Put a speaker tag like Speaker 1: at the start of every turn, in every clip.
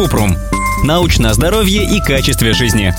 Speaker 1: Купрум. Научное здоровье и качестве жизни.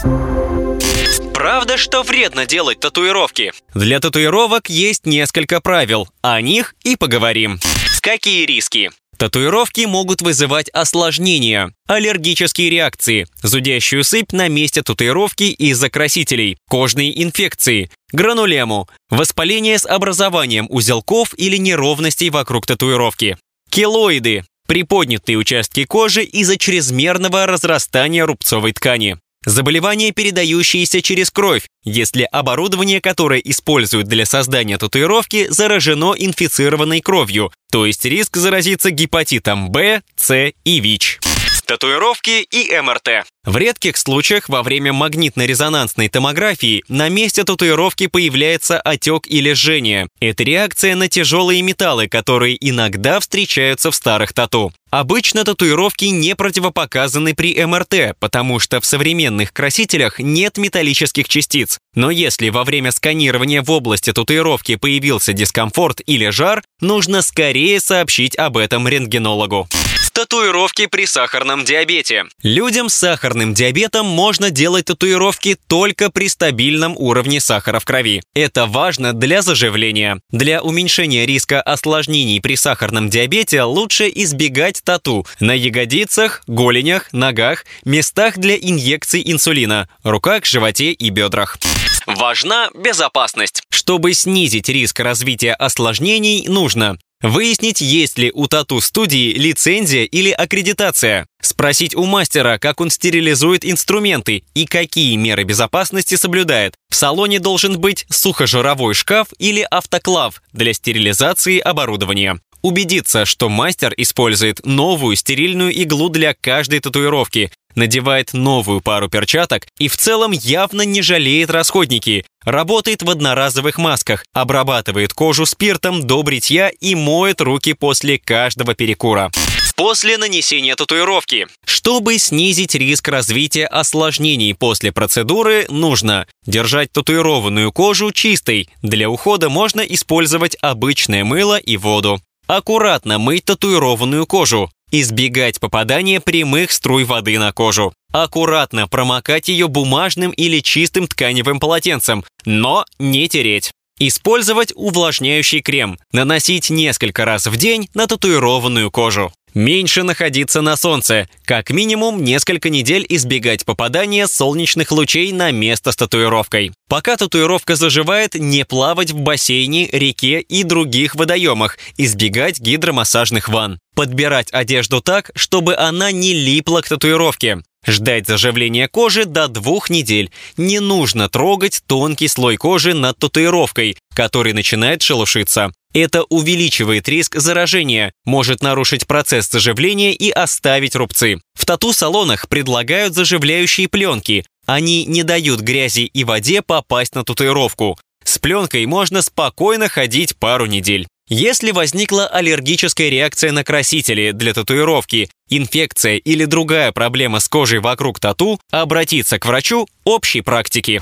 Speaker 2: Правда, что вредно делать татуировки? Для татуировок есть несколько правил. О них и поговорим. Какие риски? Татуировки могут вызывать осложнения, аллергические реакции, зудящую сыпь на месте татуировки из-за красителей, кожные инфекции, гранулему, воспаление с образованием узелков или неровностей вокруг татуировки, килоиды, приподнятые участки кожи из-за чрезмерного разрастания рубцовой ткани, Заболевания, передающиеся через кровь, если оборудование, которое используют для создания татуировки, заражено инфицированной кровью, то есть риск заразиться гепатитом В, С и ВИЧ. Татуировки и МРТ. В редких случаях во время магнитно-резонансной томографии на месте татуировки появляется отек или жжение. Это реакция на тяжелые металлы, которые иногда встречаются в старых тату. Обычно татуировки не противопоказаны при МРТ, потому что в современных красителях нет металлических частиц. Но если во время сканирования в области татуировки появился дискомфорт или жар, нужно скорее сообщить об этом рентгенологу. Татуировки при сахарном диабете. Людям с сахарным диабетом можно делать татуировки только при стабильном уровне сахара в крови. Это важно для заживления. Для уменьшения риска осложнений при сахарном диабете лучше избегать тату на ягодицах, голенях, ногах, местах для инъекций инсулина, руках, животе и бедрах. Важна безопасность. Чтобы снизить риск развития осложнений, нужно Выяснить, есть ли у тату-студии лицензия или аккредитация. Спросить у мастера, как он стерилизует инструменты и какие меры безопасности соблюдает. В салоне должен быть сухожировой шкаф или автоклав для стерилизации оборудования. Убедиться, что мастер использует новую стерильную иглу для каждой татуировки, надевает новую пару перчаток и в целом явно не жалеет расходники. Работает в одноразовых масках, обрабатывает кожу спиртом до бритья и моет руки после каждого перекура. После нанесения татуировки. Чтобы снизить риск развития осложнений после процедуры, нужно держать татуированную кожу чистой. Для ухода можно использовать обычное мыло и воду. Аккуратно мыть татуированную кожу. Избегать попадания прямых струй воды на кожу. Аккуратно промокать ее бумажным или чистым тканевым полотенцем, но не тереть. Использовать увлажняющий крем. Наносить несколько раз в день на татуированную кожу. Меньше находиться на солнце. Как минимум несколько недель избегать попадания солнечных лучей на место с татуировкой. Пока татуировка заживает, не плавать в бассейне, реке и других водоемах. Избегать гидромассажных ванн. Подбирать одежду так, чтобы она не липла к татуировке. Ждать заживления кожи до двух недель. Не нужно трогать тонкий слой кожи над татуировкой, который начинает шелушиться. Это увеличивает риск заражения, может нарушить процесс заживления и оставить рубцы. В тату-салонах предлагают заживляющие пленки. Они не дают грязи и воде попасть на татуировку. С пленкой можно спокойно ходить пару недель. Если возникла аллергическая реакция на красители для татуировки, инфекция или другая проблема с кожей вокруг тату, обратиться к врачу общей практики.